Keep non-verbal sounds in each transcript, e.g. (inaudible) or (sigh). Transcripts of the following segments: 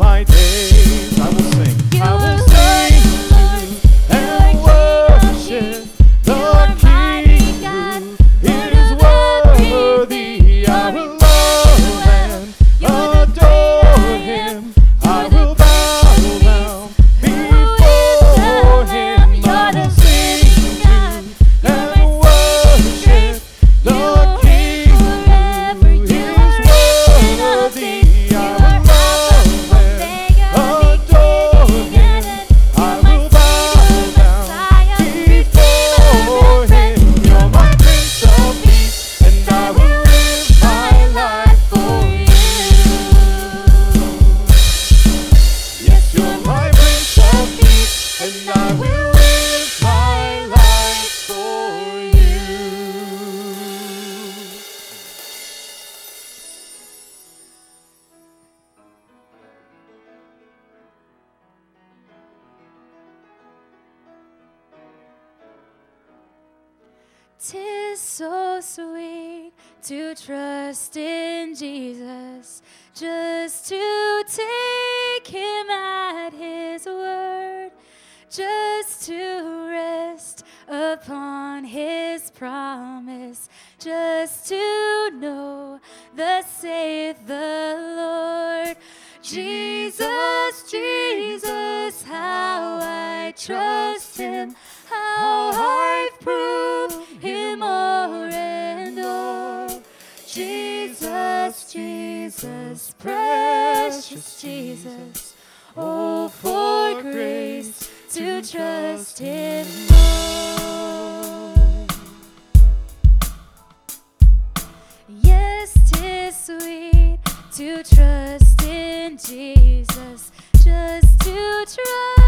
my trust in Jesus, just to take him at his word, just to rest upon his promise, just to know the saith the Lord. Jesus, Jesus, how I trust him, how I've proved him o'er and o'er. Jesus, Jesus, precious Jesus. Oh, for grace to trust Him more. Yes, tis sweet to trust in Jesus, just to trust.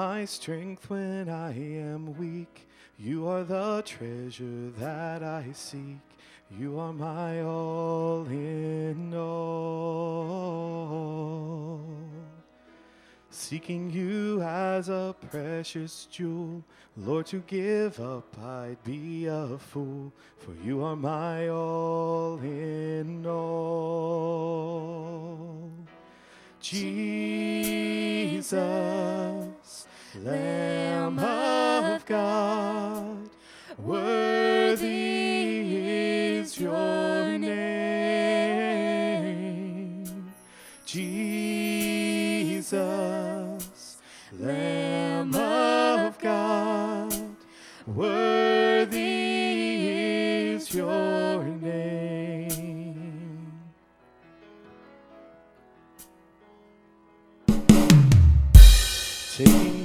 my strength when I am weak. You are the treasure that I seek. You are my all in all. Seeking you as a precious jewel, Lord, to give up I'd be a fool, for you are my all in all. Jesus. Lamb of God, worthy is your name, Jesus, Lamb of God, worthy.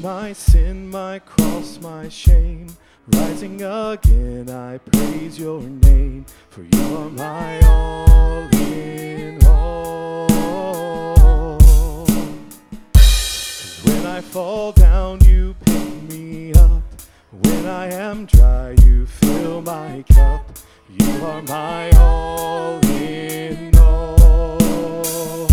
My sin, my cross, my shame, rising again, I praise your name, for you are my all in all. 'Cause when I fall down, you pick me up. When I am dry, you fill my cup. You are my all in all.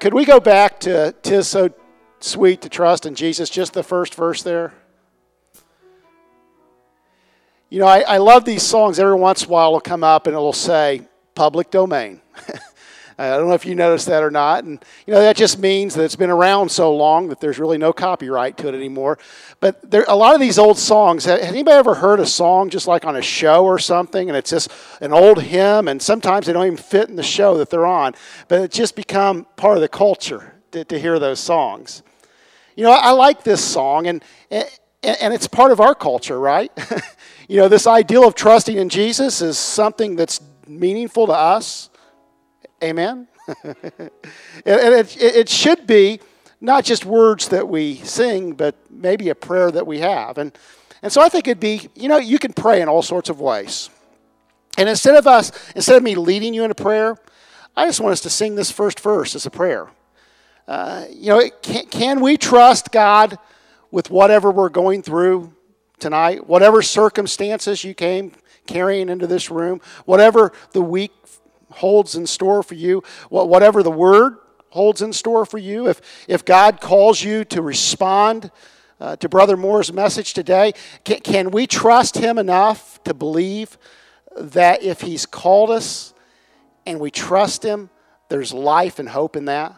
Could, we go back to "Tis so sweet to trust in Jesus"? Just the first verse there. You know, I, I love these songs. Every once in a while, it'll come up and it'll say "public domain." (laughs) I don't know if you noticed that or not, and you know that just means that it's been around so long that there's really no copyright to it anymore. But there, a lot of these old songs. Has anybody ever heard a song just like on a show or something, and it's just an old hymn, and sometimes they don't even fit in the show that they're on, but it's just become part of the culture to, to hear those songs. You know, I like this song, and and, and it's part of our culture, right? (laughs) you know, this ideal of trusting in Jesus is something that's meaningful to us. Amen. (laughs) and it, it should be not just words that we sing, but maybe a prayer that we have. And, and so I think it'd be, you know, you can pray in all sorts of ways. And instead of us, instead of me leading you in a prayer, I just want us to sing this first verse as a prayer. Uh, you know, can, can we trust God with whatever we're going through tonight? Whatever circumstances you came carrying into this room, whatever the week holds in store for you, whatever the word holds in store for you, if, if God calls you to respond uh, to Brother Moore's message today, can, can we trust him enough to believe that if he's called us and we trust him, there's life and hope in that?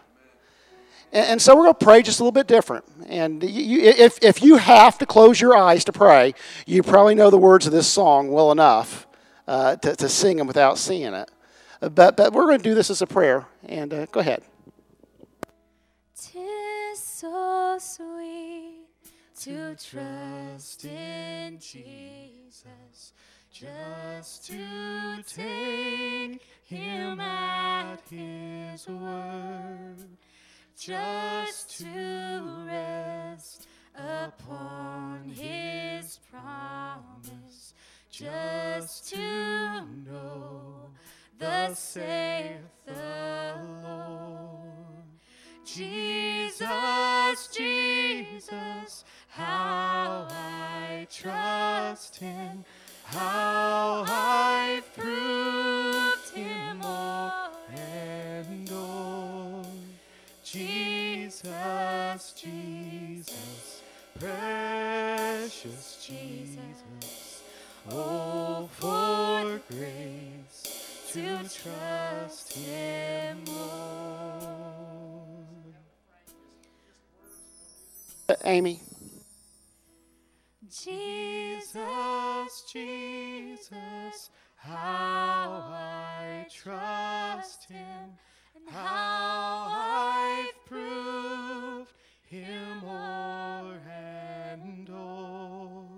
And, so we're going to pray just a little bit different. And you, if, if you have to close your eyes to pray, you probably know the words of this song well enough uh, to, to sing them without seeing it. But, but we're going to do this as a prayer. And uh, go ahead. Tis so sweet to trust in Jesus, Just to take him at his word, just to rest upon his promise, just to know thus saith the Lord. Jesus, Jesus, how I trust him, how I've proved him o'er and o'er. Jesus, Jesus, precious Jesus, oh, for grace to trust him more. Uh, Amy. Jesus, Jesus, how I trust him, and how I've proved him o'er and o'er.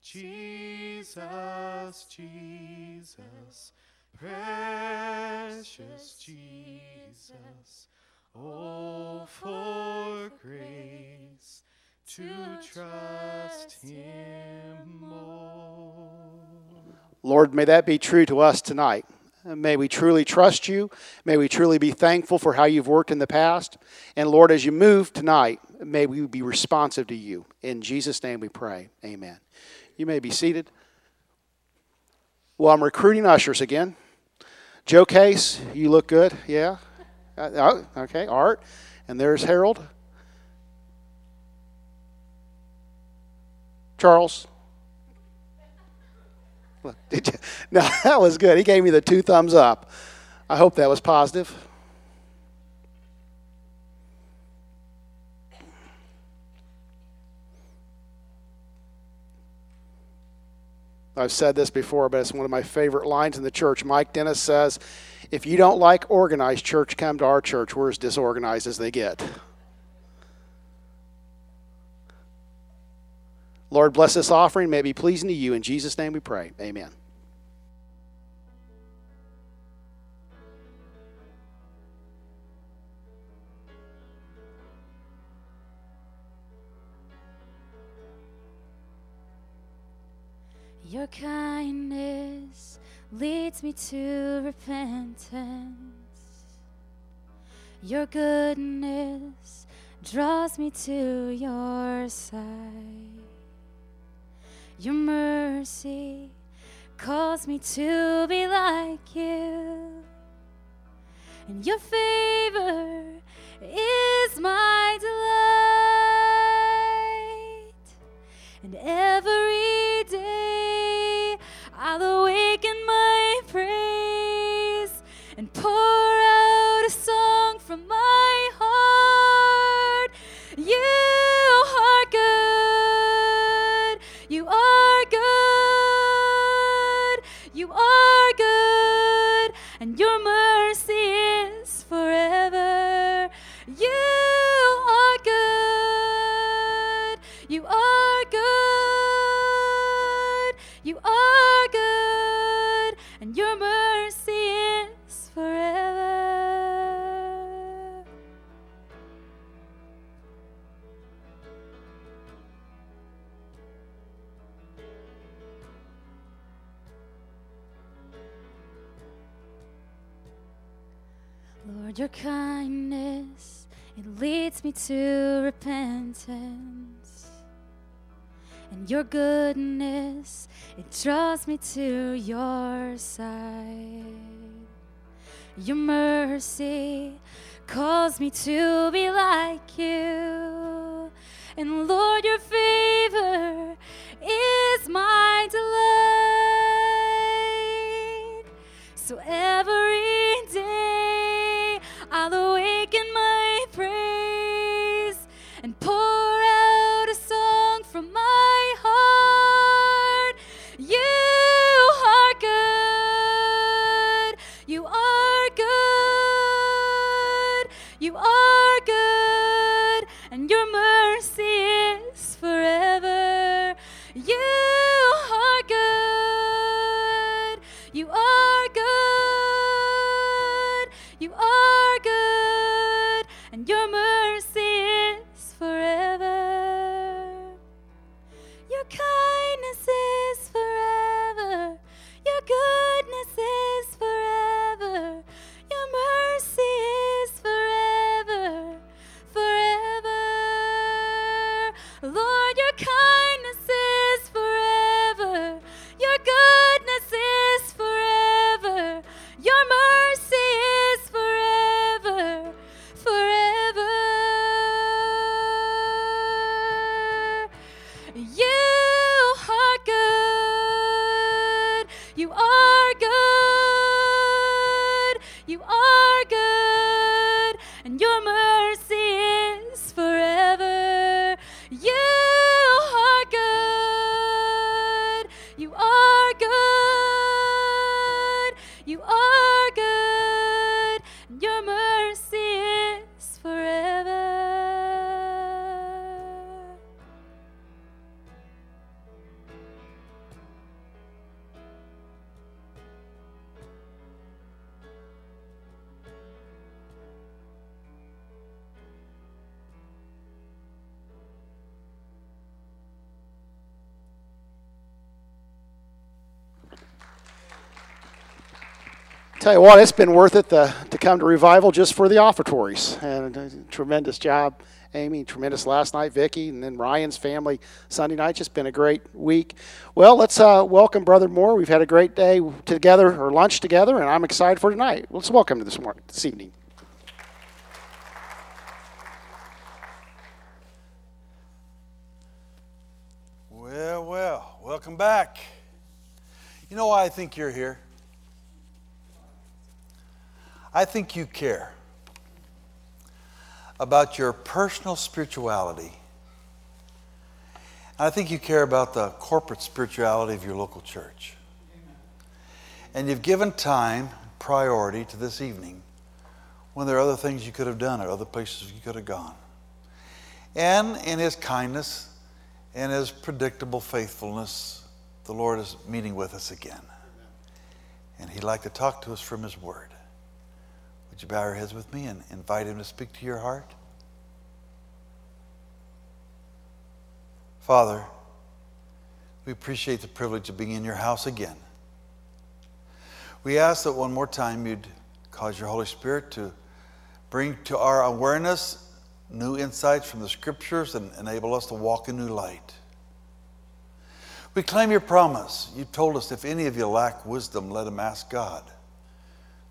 Jesus, Jesus, precious Jesus, oh, oh, for grace to trust Him more. Lord, may that be true to us tonight. May we truly trust you. May we truly be thankful for how you've worked in the past. And Lord, as you move tonight, may we be responsive to you. In Jesus' name we pray. Amen. You may be seated. Well, I'm recruiting ushers again. Joe Case, you look good. Yeah? Uh, oh, okay. Art. And there's Harold. Charles. (laughs) Did you? No, (laughs) that was good. He gave me the two thumbs up. I hope that was positive. I've said this before, but it's one of my favorite lines in the church. Mike Dennis says, If you don't like organized church, come to our church. We're as disorganized as they get. Lord, bless this offering. May it be pleasing to you. In Jesus' name we pray. Amen. Your kindness leads me to repentance. Your goodness draws me to your side. Your mercy calls me to be like you. And your favor is my delight. And every I'll awaken my praise and pour your kindness, it leads me to repentance. And your goodness, it draws me to your side. Your mercy calls me to be like you. And Lord, your favor is my delight. So every Tell you what, it's been worth it to, to come to revival just for the offertories. And a tremendous job, Amy. Tremendous last night, Vicky, and then Ryan's family Sunday night. Just been a great week. Well, let's uh, welcome Brother Moore. We've had a great day together or lunch together, and I'm excited for tonight. Let's welcome him this morning, this evening. Well, well, welcome back. You know why I think you're here? I think you care about your personal spirituality. And I think you care about the corporate spirituality of your local church. And you've given time, priority to this evening when there are other things you could have done or other places you could have gone. And in His kindness and His predictable faithfulness, the Lord is meeting with us again. And He'd like to talk to us from His Word. Would you bow your heads with me and invite him to speak to your heart? Father, we appreciate the privilege of being in your house again. We ask that one more time you'd cause your Holy Spirit to bring to our awareness new insights from the scriptures and enable us to walk in new light. We claim your promise. You told us if any of you lack wisdom, let him ask God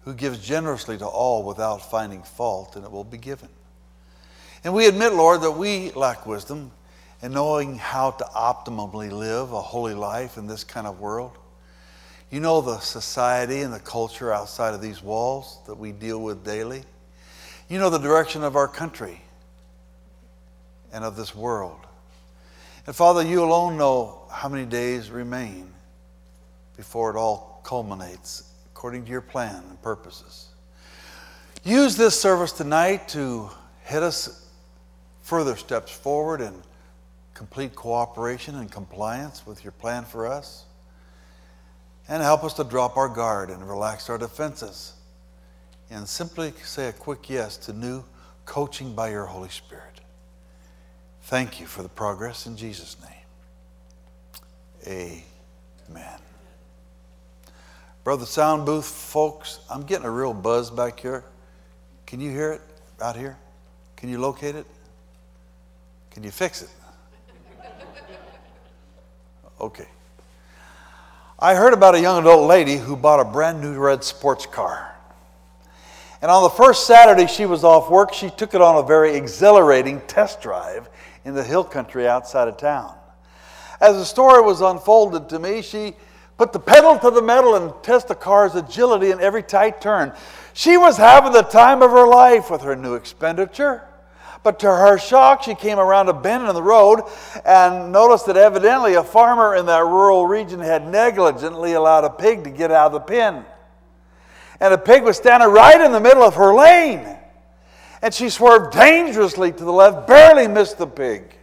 who gives generously to all without finding fault, and it will be given. And we admit, Lord, that we lack wisdom in knowing how to optimally live a holy life in this kind of world. You know the society and the culture outside of these walls that we deal with daily. You know the direction of our country and of this world. And Father, you alone know how many days remain before it all culminates according to your plan and purposes. Use this service tonight to hit us further steps forward in complete cooperation and compliance with your plan for us. And help us to drop our guard and relax our defenses and simply say a quick yes to new coaching by your Holy Spirit. Thank you for the progress in Jesus' name. Amen. Brother Sound Booth folks, I'm getting a real buzz back here. Can you hear it out here? Can you locate it? Can you fix it? (laughs) Okay. I heard about a young adult lady who bought a brand new red sports car. And on the first Saturday she was off work, she took it on a very exhilarating test drive in the hill country outside of town. As the story was unfolded to me, she put the pedal to the metal and test the car's agility in every tight turn. She was having the time of her life with her new expenditure. But to her shock, she came around a bend in the road and noticed that evidently a farmer in that rural region had negligently allowed a pig to get out of the pen. And the pig was standing right in the middle of her lane. And she swerved dangerously to the left, barely missed the pig.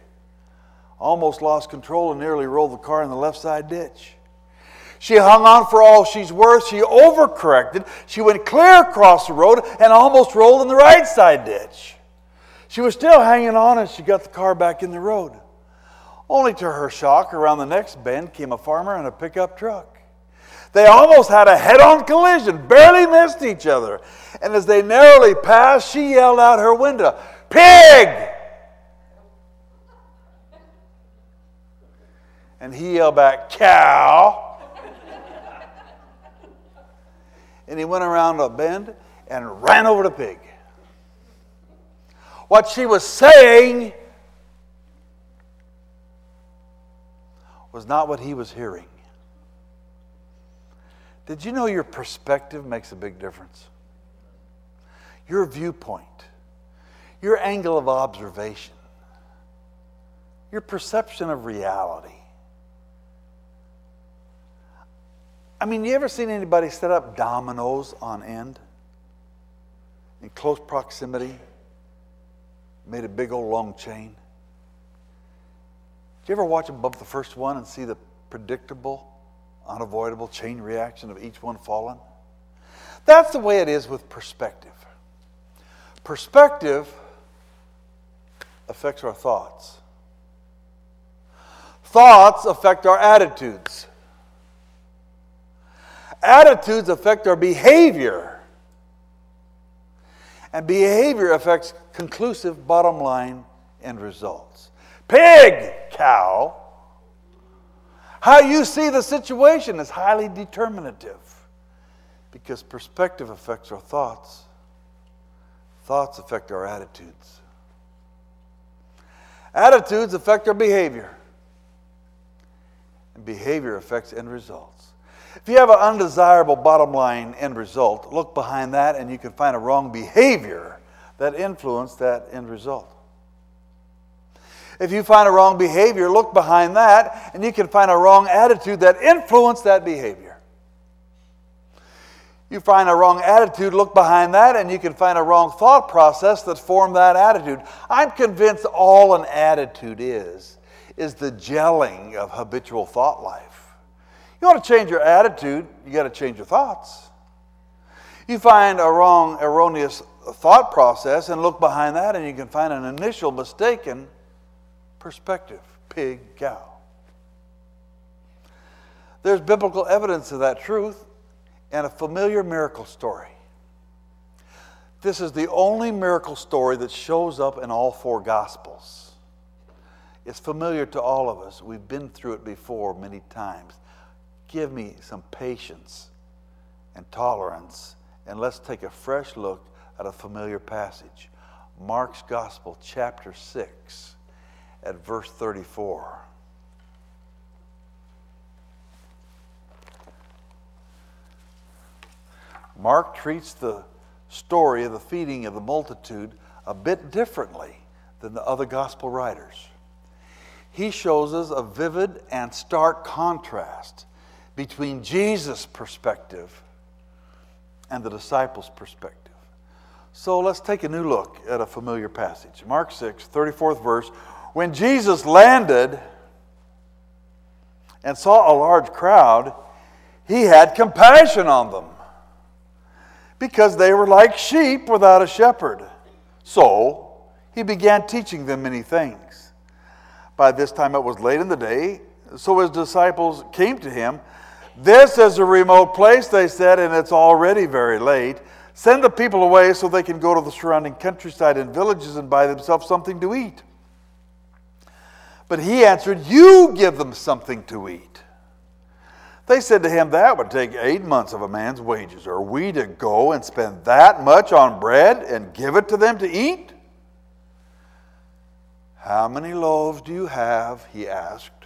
Almost lost control and nearly rolled the car in the left side ditch. She hung on for all she's worth. She overcorrected. She went clear across the road and almost rolled in the right side ditch. She was still hanging on as she got the car back in the road. Only to her shock, around the next bend came a farmer and a pickup truck. They almost had a head on collision, barely missed each other. And as they narrowly passed, she yelled out her window, Pig! And he yelled back, Cow! And he went around a bend and ran over the pig. What she was saying was not what he was hearing. Did you know your perspective makes a big difference? Your viewpoint, your angle of observation, your perception of reality. I mean, you ever seen anybody set up dominoes on end in close proximity? Made a big old long chain? Did you ever watch them bump the first one and see the predictable, unavoidable chain reaction of each one falling? That's the way it is with perspective. Perspective affects our thoughts. Thoughts affect our attitudes. Attitudes affect our behavior. And behavior affects conclusive bottom line end results. Pig, cow. How you see the situation is highly determinative because perspective affects our thoughts, thoughts affect our attitudes. Attitudes affect our behavior, and behavior affects end results. If you have an undesirable bottom line end result, look behind that and you can find a wrong behavior that influenced that end result. If you find a wrong behavior, look behind that and you can find a wrong attitude that influenced that behavior. You find a wrong attitude, look behind that, and you can find a wrong thought process that formed that attitude. I'm convinced all an attitude is, is the gelling of habitual thought life. You want to change your attitude, you got to change your thoughts. You find a wrong, erroneous thought process and look behind that, and you can find an initial mistaken perspective pig, cow. There's biblical evidence of that truth and a familiar miracle story. This is the only miracle story that shows up in all four Gospels. It's familiar to all of us. We've been through it before many times. Give me some patience and tolerance, and let's take a fresh look at a familiar passage. Mark's Gospel, chapter 6, at verse 34. Mark treats the story of the feeding of the multitude a bit differently than the other gospel writers. He shows us a vivid and stark contrast between Jesus' perspective and the disciples' perspective. So let's take a new look at a familiar passage. Mark 6, 34th verse. When Jesus landed and saw a large crowd, he had compassion on them because they were like sheep without a shepherd. So he began teaching them many things. By this time it was late in the day, so his disciples came to him. This is a remote place, they said, and it's already very late. Send the people away so they can go to the surrounding countryside and villages and buy themselves something to eat. But he answered, You give them something to eat. They said to him, That would take eight months of a man's wages. Are we to go and spend that much on bread and give it to them to eat? How many loaves do you have? He asked.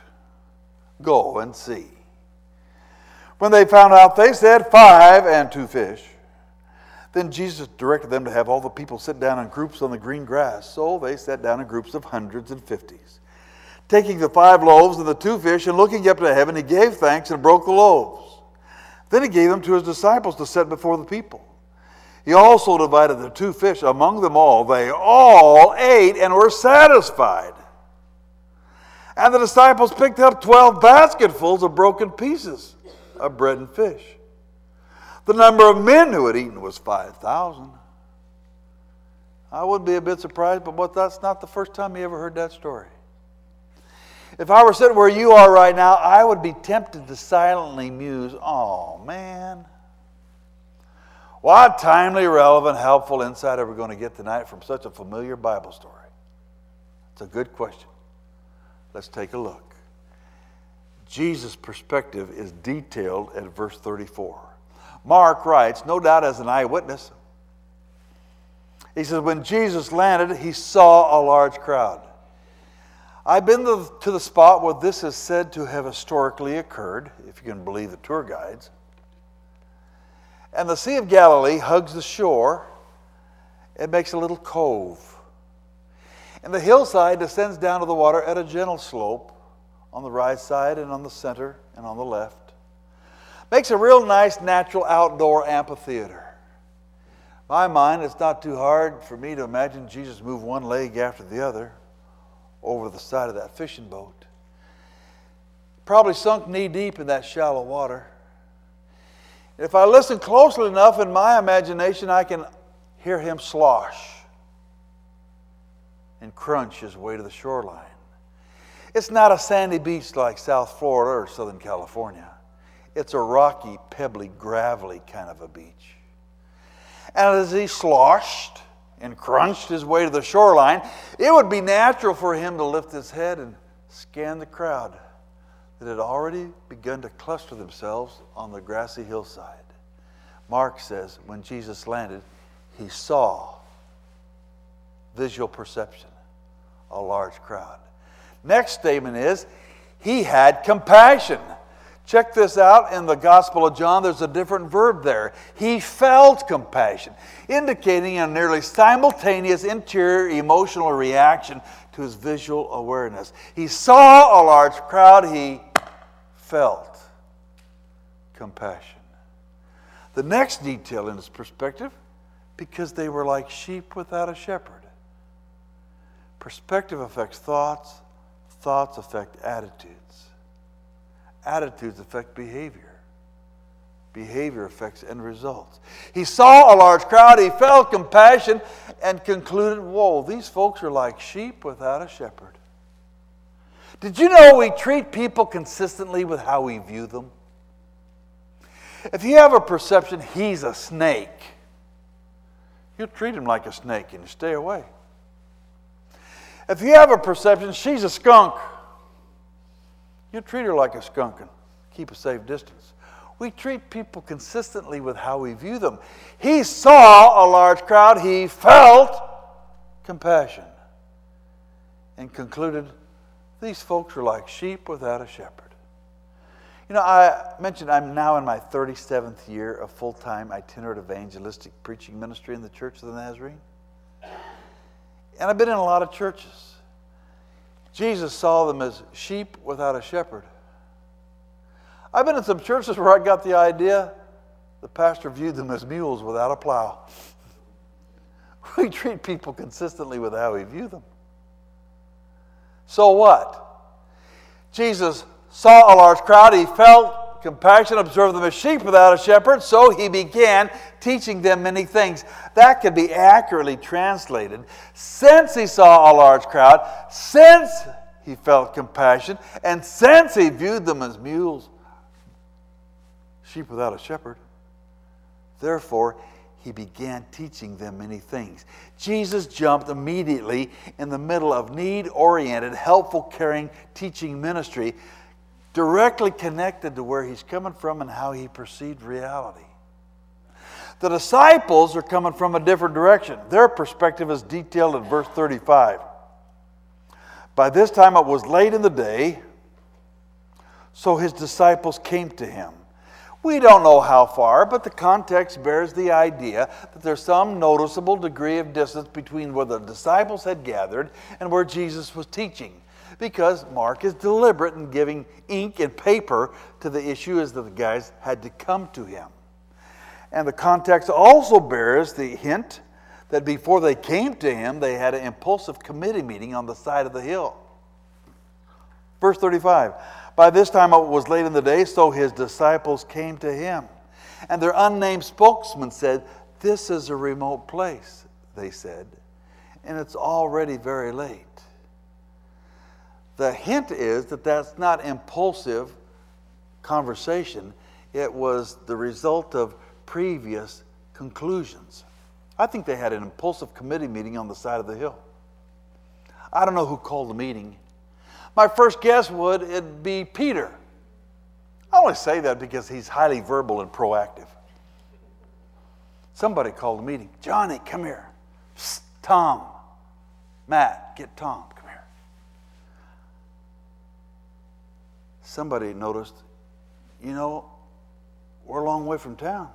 Go and see. When they found out, they said, Five and two fish. Then Jesus directed them to have all the people sit down in groups on the green grass. So they sat down in groups of hundreds and fifties taking the five loaves and the two fish, and looking up to heaven, he gave thanks and broke the loaves. Then he gave them to his disciples to set before the people. He also divided the two fish among them all. They all ate and were satisfied. And the disciples picked up 12 basketfuls of broken pieces of bread and fish. The number of men who had eaten was 5,000. I would be a bit surprised, but what, that's not the first time you ever heard that story. If I were sitting where you are right now, I would be tempted to silently muse, oh man. What timely, relevant, helpful insight are we going to get tonight from such a familiar Bible story? It's a good question. Let's take a look. Jesus' perspective is detailed at verse 34. Mark writes, no doubt as an eyewitness, he says, When Jesus landed, he saw a large crowd. I've been to the spot where this is said to have historically occurred, if you can believe the tour guides. And the Sea of Galilee hugs the shore. It makes a little cove. And the hillside descends down to the water at a gentle slope on the right side and on the center and on the left. Makes a real nice natural outdoor amphitheater. My mind, it's not too hard for me to imagine Jesus move one leg after the other over the side of that fishing boat. Probably sunk knee deep in that shallow water. If I listen closely enough in my imagination, I can hear him slosh and crunch his way to the shoreline. It's not a sandy beach like South Florida or Southern California. It's a rocky, pebbly, gravelly kind of a beach. And as he sloshed and crunched his way to the shoreline, it would be natural for him to lift his head and scan the crowd that had already begun to cluster themselves on the grassy hillside. Mark says when Jesus landed, he saw visual perception, a large crowd. Next statement is he had compassion. Check this out in the Gospel of John, there's a different verb there. He felt compassion, indicating a nearly simultaneous interior emotional reaction to his visual awareness. He saw a large crowd, he felt compassion. The next detail in his perspective, because they were like sheep without a shepherd. Perspective affects thoughts, thoughts affect attitudes. Attitudes affect behavior. Behavior affects end results. He saw a large crowd, he felt compassion, and concluded, Whoa, these folks are like sheep without a shepherd. Did you know we treat people consistently with how we view them? If you have a perception he's a snake, you treat him like a snake and you stay away. If you have a perception she's a skunk, you treat her like a skunk and keep a safe distance. We treat people consistently with how we view them. He saw a large crowd, he felt compassion, and concluded these folks are like sheep without a shepherd. You know, I mentioned I'm now in my 37th year of full time itinerant evangelistic preaching ministry in the Church of the Nazarene. And I've been in a lot of churches. Jesus saw them as sheep without a shepherd. I've been in some churches where I got the idea the pastor viewed them as mules without a plow. (laughs) We treat people consistently with how we view them. So what? Jesus saw a large crowd. He felt compassion, observed them as sheep without a shepherd, so he began teaching them many things. That could be accurately translated. Since he saw a large crowd, since he felt compassion, and since he viewed them as mules, sheep without a shepherd, therefore he began teaching them many things. Jesus jumped immediately in the middle of need oriented, helpful, caring teaching ministry, directly connected to where he's coming from and how he perceived reality. The disciples are coming from a different direction. Their perspective is detailed in verse 35. By this time it was late in the day, so his disciples came to him. We don't know how far, but the context bears the idea that there's some noticeable degree of distance between where the disciples had gathered and where Jesus was teaching. Because Mark is deliberate in giving ink and paper to the issue as the guys had to come to him. And the context also bears the hint that before they came to him, they had an impulsive committee meeting on the side of the hill. Verse 35 By this time it was late in the day, so his disciples came to him. And their unnamed spokesman said, This is a remote place, they said, and it's already very late. The hint is that that's not impulsive conversation, it was the result of previous conclusions. I think they had an impulsive committee meeting on the side of the hill. I don't know who called the meeting. My first guess would it be Peter. I only say that because he's highly verbal and proactive. Somebody called the meeting. Johnny, come here. Psst, Tom, Matt, get Tom, come here. Somebody noticed, you know, we're a long way from town.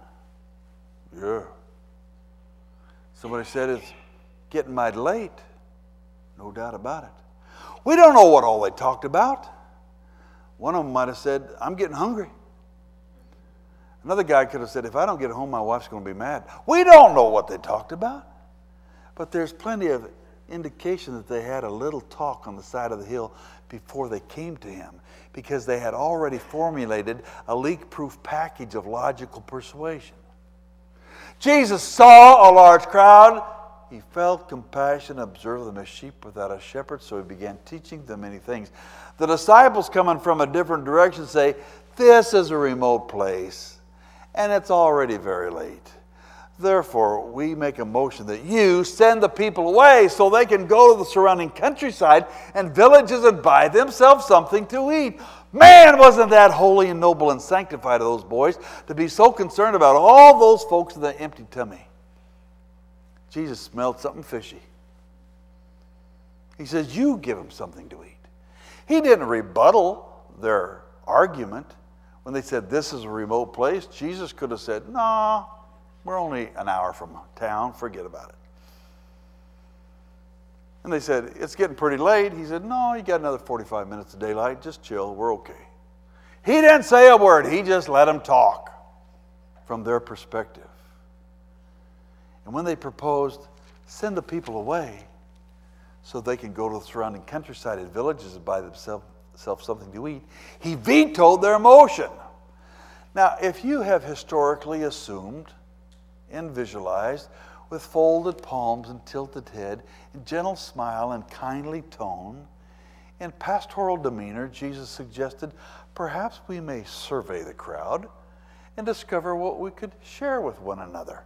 Yeah. Somebody said it's getting mighty late. No doubt about it. We don't know what all they talked about. One of them might have said, I'm getting hungry. Another guy could have said, If I don't get home, my wife's going to be mad. We don't know what they talked about. But there's plenty of indication that they had a little talk on the side of the hill before they came to him because they had already formulated a leak proof package of logical persuasion. Jesus saw a large crowd. He felt compassion, observed them as sheep without a shepherd, so he began teaching them many things. The disciples, coming from a different direction, say, This is a remote place, and it's already very late. Therefore, we make a motion that you send the people away so they can go to the surrounding countryside and villages and buy themselves something to eat. Man, wasn't that holy and noble and sanctified of those boys to be so concerned about all those folks with an empty tummy. Jesus smelled something fishy. He says, You give them something to eat. He didn't rebuttal their argument when they said, This is a remote place. Jesus could have said, Nah, we're only an hour from town. Forget about it. And they said, It's getting pretty late. He said, No, you got another 45 minutes of daylight. Just chill. We're okay. He didn't say a word. He just let them talk from their perspective. And when they proposed, send the people away so they can go to the surrounding countryside and villages and buy themselves something to eat, he vetoed their motion. Now, if you have historically assumed and visualized with folded palms and tilted head, and gentle smile and kindly tone, in pastoral demeanor, Jesus suggested perhaps we may survey the crowd and discover what we could share with one another.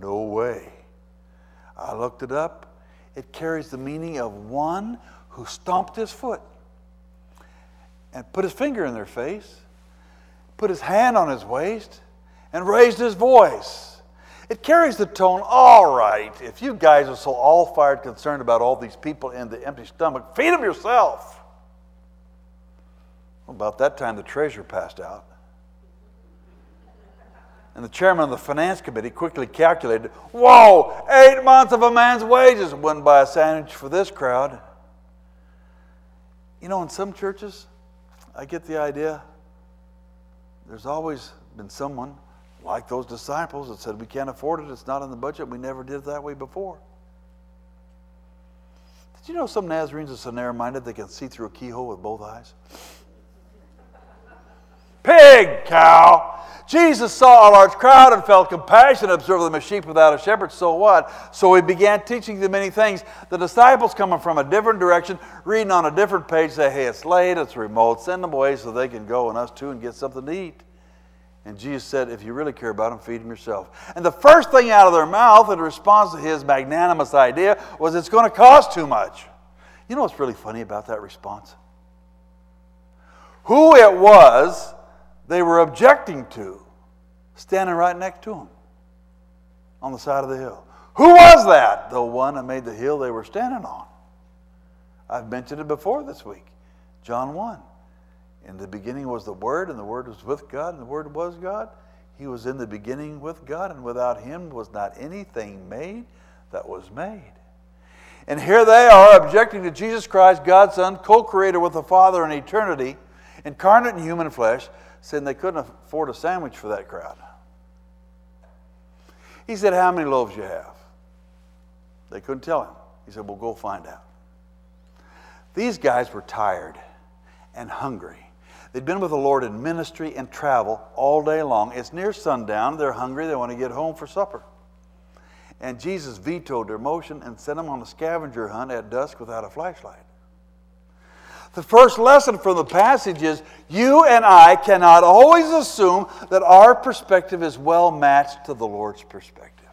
No way. I looked it up. It carries the meaning of one who stomped his foot and put his finger in their face, put his hand on his waist, and raised his voice. It carries the tone, all right, if you guys are so all fired concerned about all these people in the empty stomach, feed them yourself. Well, about that time, the treasurer passed out. And the chairman of the finance committee quickly calculated whoa, eight months of a man's wages wouldn't buy a sandwich for this crowd. You know, in some churches, I get the idea there's always been someone like those disciples that said, We can't afford it, it's not in the budget, we never did it that way before. Did you know some Nazarenes are so narrow minded they can see through a keyhole with both eyes? Pig, cow. Jesus saw a large crowd and felt compassion, observed them as sheep without a shepherd. So what? So he began teaching them many things. The disciples coming from a different direction, reading on a different page, say, Hey, it's late, it's remote, send them away so they can go and us too and get something to eat. And Jesus said, If you really care about them, feed them yourself. And the first thing out of their mouth in response to his magnanimous idea was, It's going to cost too much. You know what's really funny about that response? Who it was they were objecting to standing right next to him on the side of the hill. Who was that? The one that made the hill they were standing on. I've mentioned it before this week. John 1. In the beginning was the Word, and the Word was with God, and the Word was God. He was in the beginning with God, and without Him was not anything made that was made. And here they are objecting to Jesus Christ, God's Son, co creator with the Father in eternity, incarnate in human flesh, saying they couldn't afford a sandwich for that crowd. He said, How many loaves you have? They couldn't tell him. He said, Well, go find out. These guys were tired and hungry. They'd been with the Lord in ministry and travel all day long. It's near sundown. They're hungry. They want to get home for supper. And Jesus vetoed their motion and sent them on a scavenger hunt at dusk without a flashlight. The first lesson from the passage is you and I cannot always assume that our perspective is well matched to the Lord's perspective.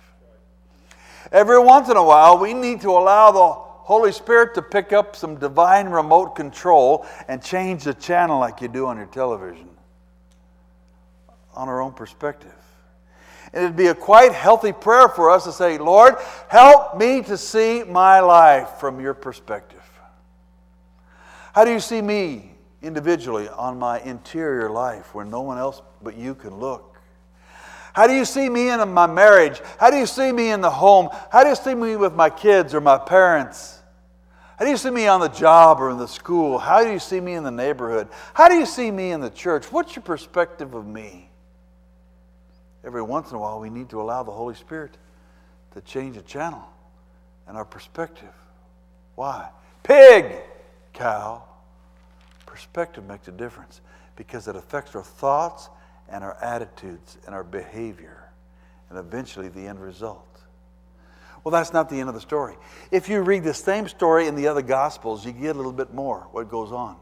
Every once in a while, we need to allow the Holy Spirit to pick up some divine remote control and change the channel like you do on your television on our own perspective. And it'd be a quite healthy prayer for us to say, Lord, help me to see my life from your perspective. How do you see me individually on my interior life where no one else but you can look? How do you see me in my marriage? How do you see me in the home? How do you see me with my kids or my parents? How do you see me on the job or in the school? How do you see me in the neighborhood? How do you see me in the church? What's your perspective of me? Every once in a while, we need to allow the Holy Spirit to change a channel and our perspective. Why? Pig! cow, perspective makes a difference because it affects our thoughts and our attitudes and our behavior and eventually the end result. Well, that's not the end of the story. If you read the same story in the other Gospels, you get a little bit more what goes on.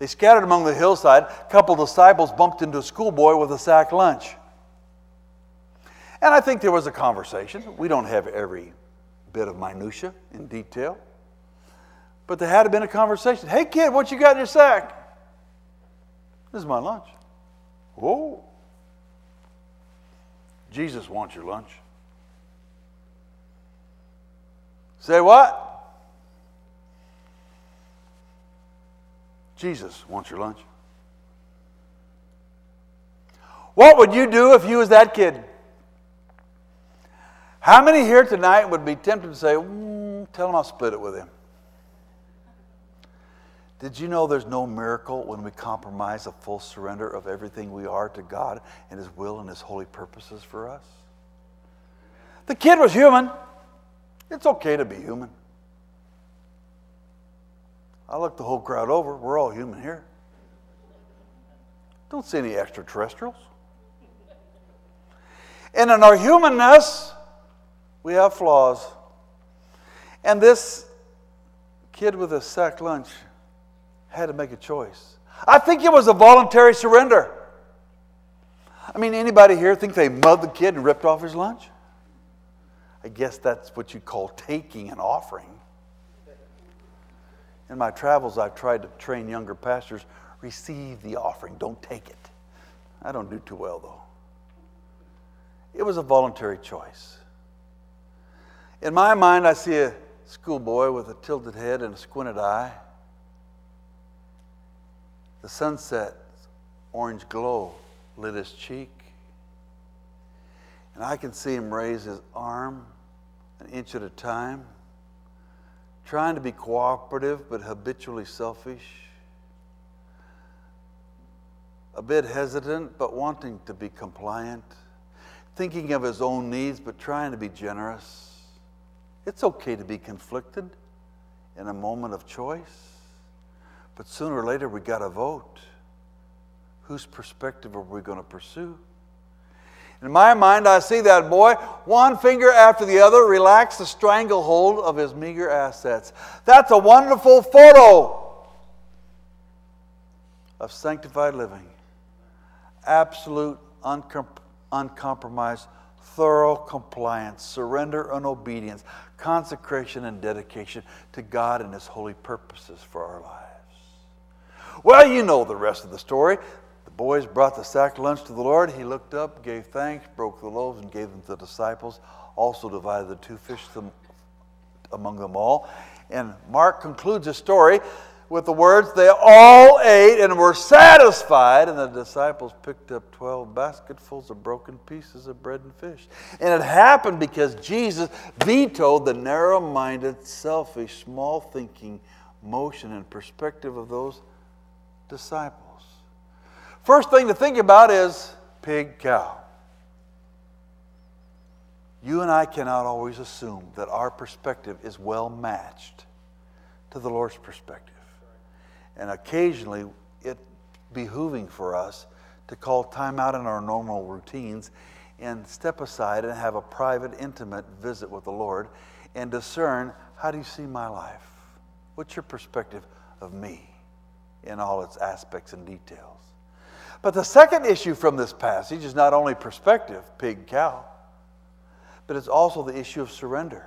They scattered among the hillside. A couple disciples bumped into a schoolboy with a sack lunch. And I think there was a conversation. We don't have every bit of minutia in detail. But there had been a conversation. Hey kid, what you got in your sack? This is my lunch. Whoa. Jesus wants your lunch. Say what? Jesus wants your lunch. What would you do if you was that kid? How many here tonight would be tempted to say, mm, tell him I'll split it with him? Did you know there's no miracle when we compromise a full surrender of everything we are to God and His will and His holy purposes for us? The kid was human. It's okay to be human. I looked the whole crowd over. We're all human here. Don't see any extraterrestrials. And in our humanness, we have flaws. And this kid with a sack lunch had to make a choice. I think it was a voluntary surrender. I mean, anybody here think they mugged the kid and ripped off his lunch? I guess that's what you call taking an offering. In my travels, I've tried to train younger pastors receive the offering, don't take it. I don't do too well, though. It was a voluntary choice. In my mind, I see a schoolboy with a tilted head and a squinted eye. The sunset orange glow lit his cheek. And I can see him raise his arm an inch at a time, trying to be cooperative but habitually selfish, a bit hesitant but wanting to be compliant, thinking of his own needs but trying to be generous. It's okay to be conflicted in a moment of choice. But sooner or later, we got to vote. Whose perspective are we going to pursue? In my mind, I see that boy, one finger after the other, relax the stranglehold of his meager assets. That's a wonderful photo of sanctified living. Absolute, uncom- uncompromised, thorough compliance, surrender and obedience, consecration and dedication to God and His holy purposes for our lives. Well, you know the rest of the story. Boys brought the sack lunch to the Lord. He looked up, gave thanks, broke the loaves, and gave them to the disciples. Also divided the two fish among them all. And Mark concludes the story with the words, They all ate and were satisfied, and the disciples picked up 12 basketfuls of broken pieces of bread and fish. And it happened because Jesus vetoed the narrow minded, selfish, small thinking motion and perspective of those disciples. First thing to think about is pig cow. You and I cannot always assume that our perspective is well matched to the Lord's perspective. And occasionally, it behooving for us to call time out in our normal routines and step aside and have a private, intimate visit with the Lord and discern how do you see my life? What's your perspective of me? in all its aspects and details. But the second issue from this passage is not only perspective, pig, cow, but it's also the issue of surrender.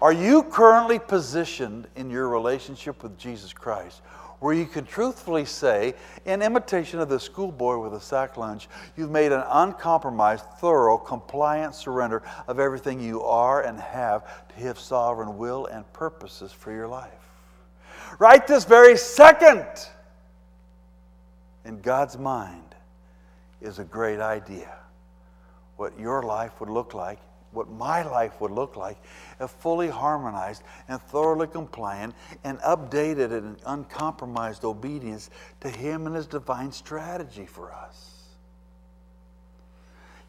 Are you currently positioned in your relationship with Jesus Christ where you can truthfully say, in imitation of the schoolboy with a sack lunch, you've made an uncompromised, thorough, compliant surrender of everything you are and have to His sovereign will and purposes for your life? right this very second in God's mind is a great idea. What your life would look like, what my life would look like, if fully harmonized and thoroughly compliant and updated in uncompromised obedience to Him and His divine strategy for us.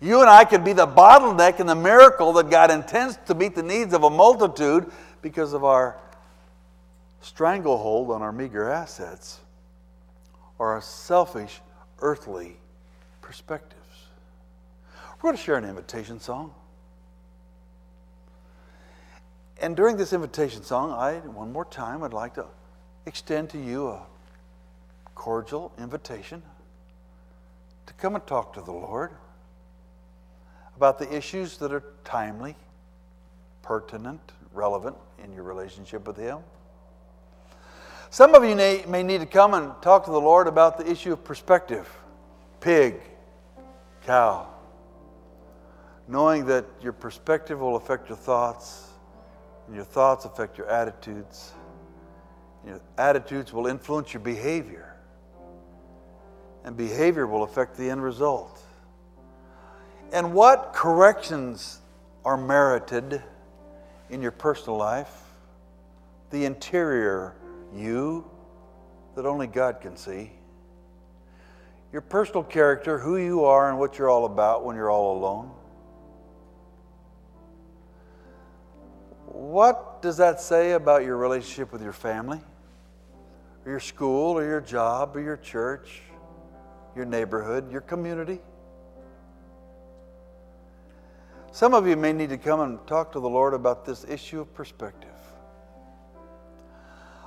You and I could be the bottleneck in the miracle that God intends to meet the needs of a multitude because of our stranglehold on our meager assets or our selfish earthly perspectives. We're going to share an invitation song. And during this invitation song, I, one more time, I'd like to extend to you a cordial invitation to come and talk to the Lord about the issues that are timely, pertinent, relevant in your relationship with Him. Some of you may, need to come and talk to the Lord about the issue of perspective pig, cow. Knowing that your perspective will affect your thoughts, and your thoughts affect your attitudes. Your attitudes will influence your behavior, and behavior will affect the end result. And what corrections are merited in your personal life? The interior you that only God can see. Your personal character, who you are, and what you're all about when you're all alone. What does that say about your relationship with your family, or your school, or your job, or your church, your neighborhood, your community? Some of you may need to come and talk to the Lord about this issue of perspective.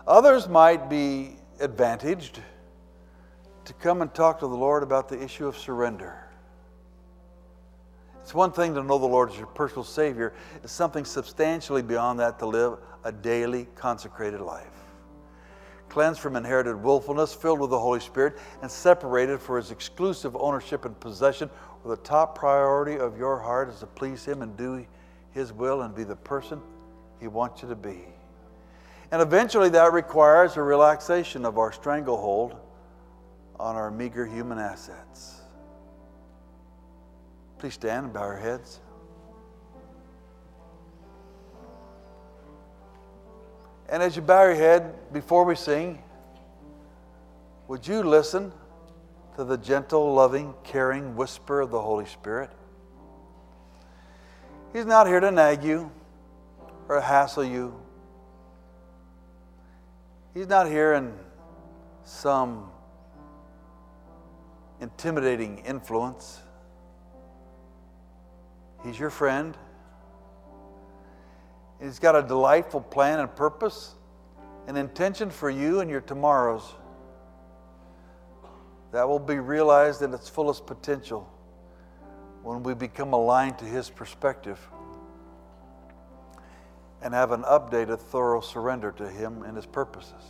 Others might be advantaged to come and talk to the Lord about the issue of surrender. It's one thing to know the Lord as your personal Savior, it's something substantially beyond that to live a daily consecrated life. Cleansed from inherited willfulness, filled with the Holy Spirit, and separated for His exclusive ownership and possession, where the top priority of your heart is to please Him and do His will and be the person He wants you to be. And eventually that requires a relaxation of our stranglehold on our meager human assets. Please stand and bow our heads. And as you bow your head before we sing, would you listen to the gentle, loving, caring whisper of the Holy Spirit? He's not here to nag you or hassle you. He's not here in some intimidating influence. He's your friend. He's got a delightful plan and purpose, an intention for you and your tomorrows that will be realized in its fullest potential when we become aligned to His perspective and have an updated, thorough surrender to Him and His purposes.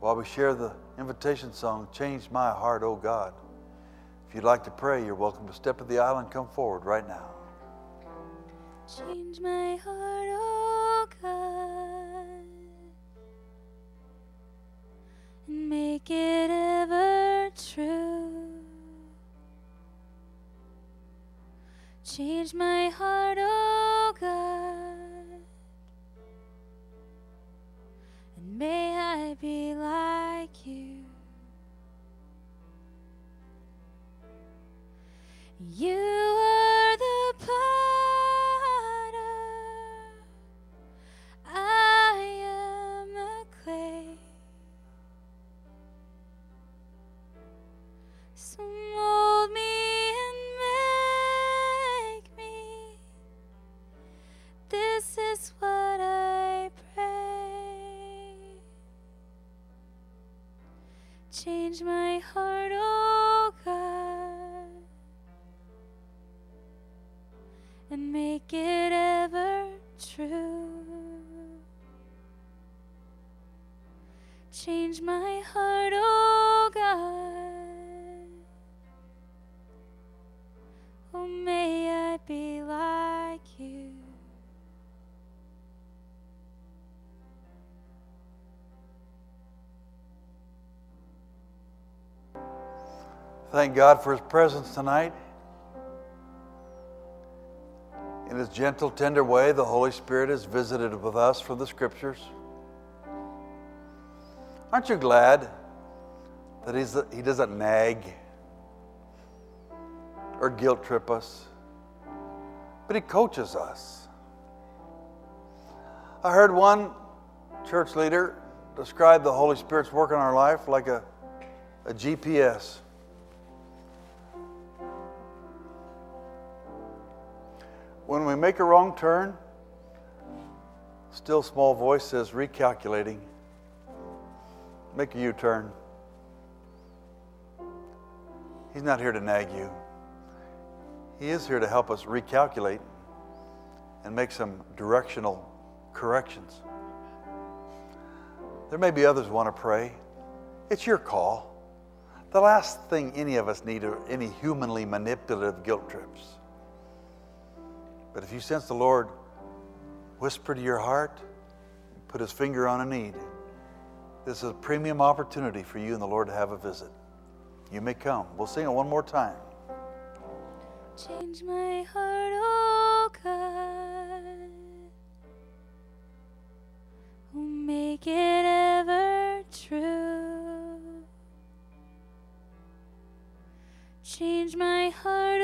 While we share the invitation song, Change My Heart, O God. If you'd like to pray, you're welcome to step to the aisle and come forward right now. Change my heart, oh God, and make it ever true. Change my heart, oh God, and may I be like you. You are the potter, Change my heart, oh God, and make it ever true. Change my heart, oh Thank God for His presence tonight. In His gentle, tender way, the Holy Spirit has visited with us from the Scriptures. Aren't you glad that he's, He doesn't nag or guilt trip us, but He coaches us? I heard one church leader describe the Holy Spirit's work in our life like a, a GPS. Make a wrong turn, still small voice says recalculating. make a U turn. He's not here to nag you. He is here to help us recalculate and make some directional corrections. There may be others want to pray. It's your call. The last thing any of us need are any humanly manipulative guilt trips. But if you sense the Lord whisper to your heart, put his finger on a need, this is a premium opportunity for you and the Lord to have a visit. You may come. We'll sing it one more time. Change my heart, oh God. Oh, make it ever true. Change my heart,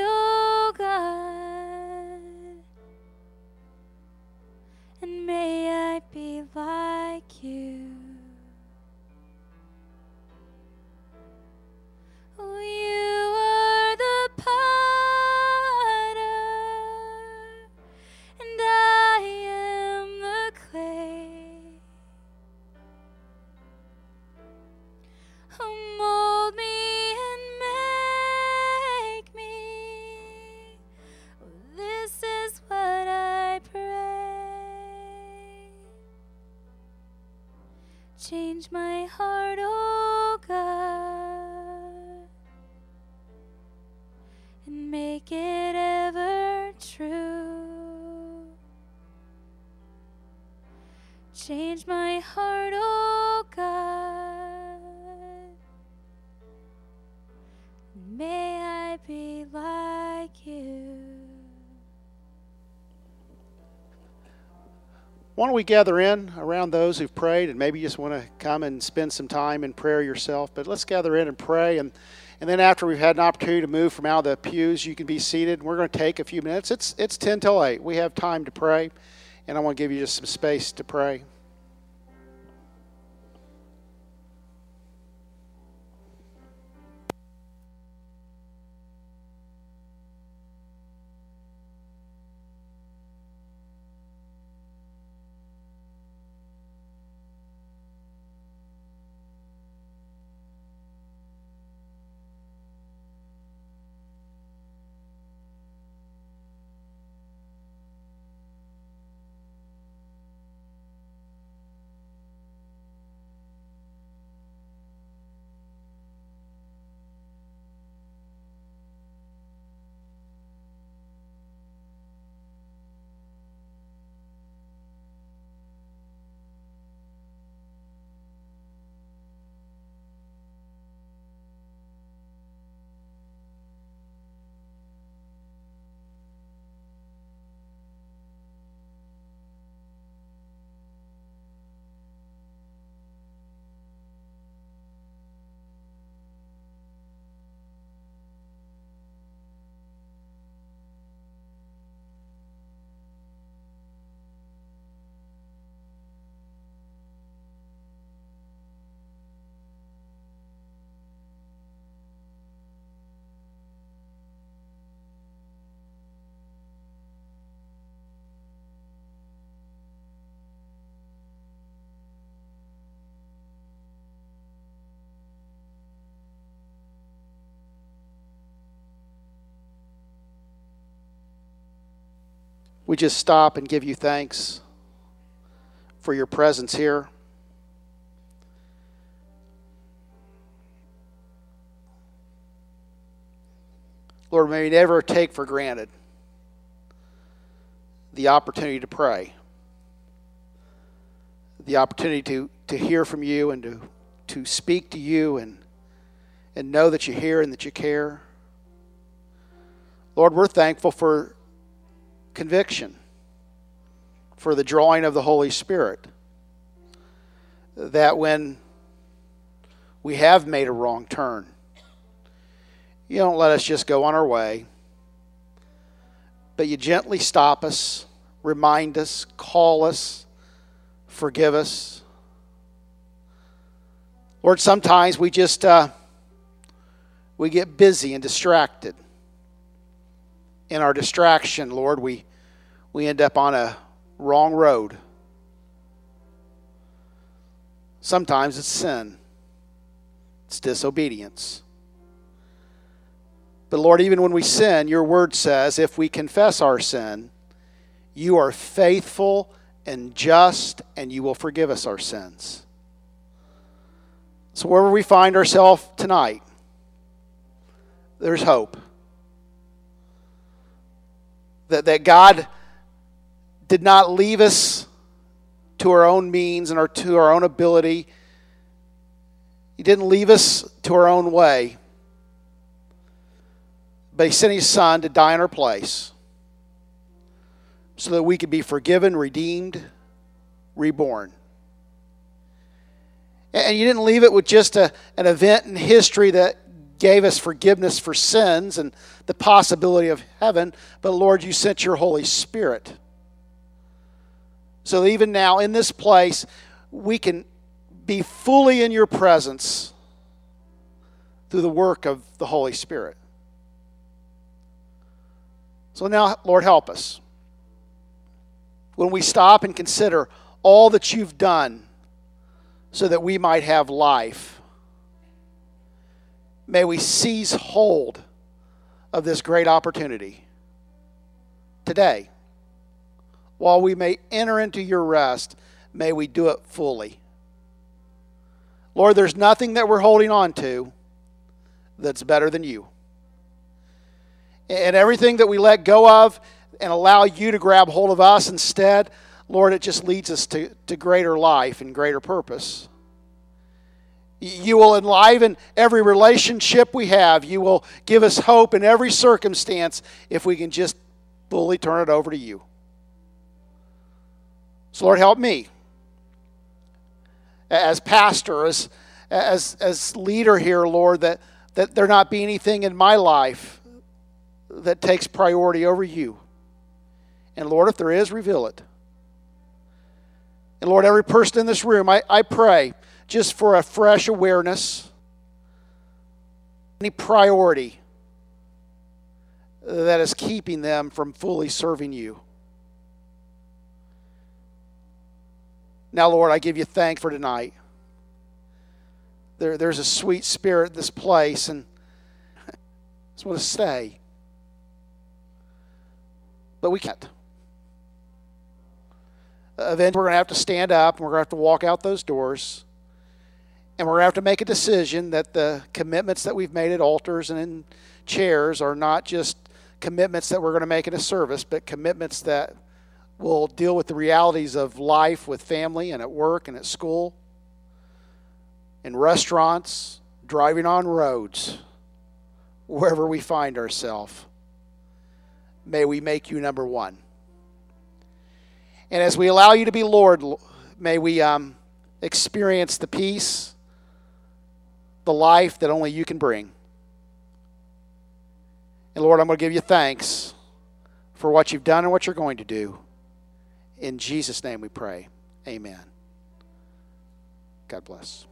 Why don't we gather in around those who've prayed and maybe you just want to come and spend some time in prayer yourself? But let's gather in and pray. And, and then after we've had an opportunity to move from out of the pews, you can be seated. We're going to take a few minutes. It's, it's 10 till 8. We have time to pray. And I want to give you just some space to pray. We just stop and give you thanks for your presence here. Lord, may we never take for granted the opportunity to pray, the opportunity to, to hear from you and to, to speak to you and, and know that you hear and that you care. Lord, we're thankful for conviction, for the drawing of the Holy Spirit. That when we have made a wrong turn, you don't let us just go on our way, but you gently stop us, remind us, call us, forgive us. Lord, sometimes we just uh, we get busy and distracted in our distraction, Lord, we, we end up on a wrong road. Sometimes it's sin. it's disobedience. But Lord, even when we sin, your word says if we confess our sin, you are faithful and just, and you will forgive us our sins. So, wherever we find ourselves tonight, there's hope. That, that God did not leave us to our own means and our, to our own ability. He didn't leave us to our own way. But He sent His Son to die in our place so that we could be forgiven, redeemed, reborn. And you didn't leave it with just a, an event in history that gave us forgiveness for sins and the possibility of heaven, but Lord, you sent your Holy Spirit. So even now in this place, we can be fully in your presence through the work of the Holy Spirit. So now, Lord, help us. When we stop and consider all that you've done so that we might have life, may we seize hold of this great opportunity today. While we may enter into your rest, may we do it fully. Lord, there's nothing that we're holding on to that's better than you. And everything that we let go of and allow you to grab hold of us instead, Lord, it just leads us to, to greater life and greater purpose. You will enliven every relationship we have. You will give us hope in every circumstance if we can just fully turn it over to you. So, Lord, help me as pastor, as, as, as leader here, Lord, that, that there not be anything in my life that takes priority over you. And Lord, if there is, reveal it. And Lord, every person in this room, I, I pray just for a fresh awareness, any priority that is keeping them from fully serving you. Now, Lord, I give you thanks for tonight. There, there's a sweet spirit in this place, and I (laughs) just want to stay but we can't. Eventually, we're going to have to stand up and we're going to have to walk out those doors. And we're going to have to make a decision that the commitments that we've made at altars and in chairs are not just commitments that we're going to make in a service, but commitments that will deal with the realities of life with family and at work and at school, in restaurants, driving on roads, wherever we find ourselves may we make you number one. And as we allow you to be Lord, may we um, experience the peace, the life that only you can bring. And Lord, I'm going to give you thanks for what you've done and what you're going to do. In Jesus' name we pray. Amen. God bless.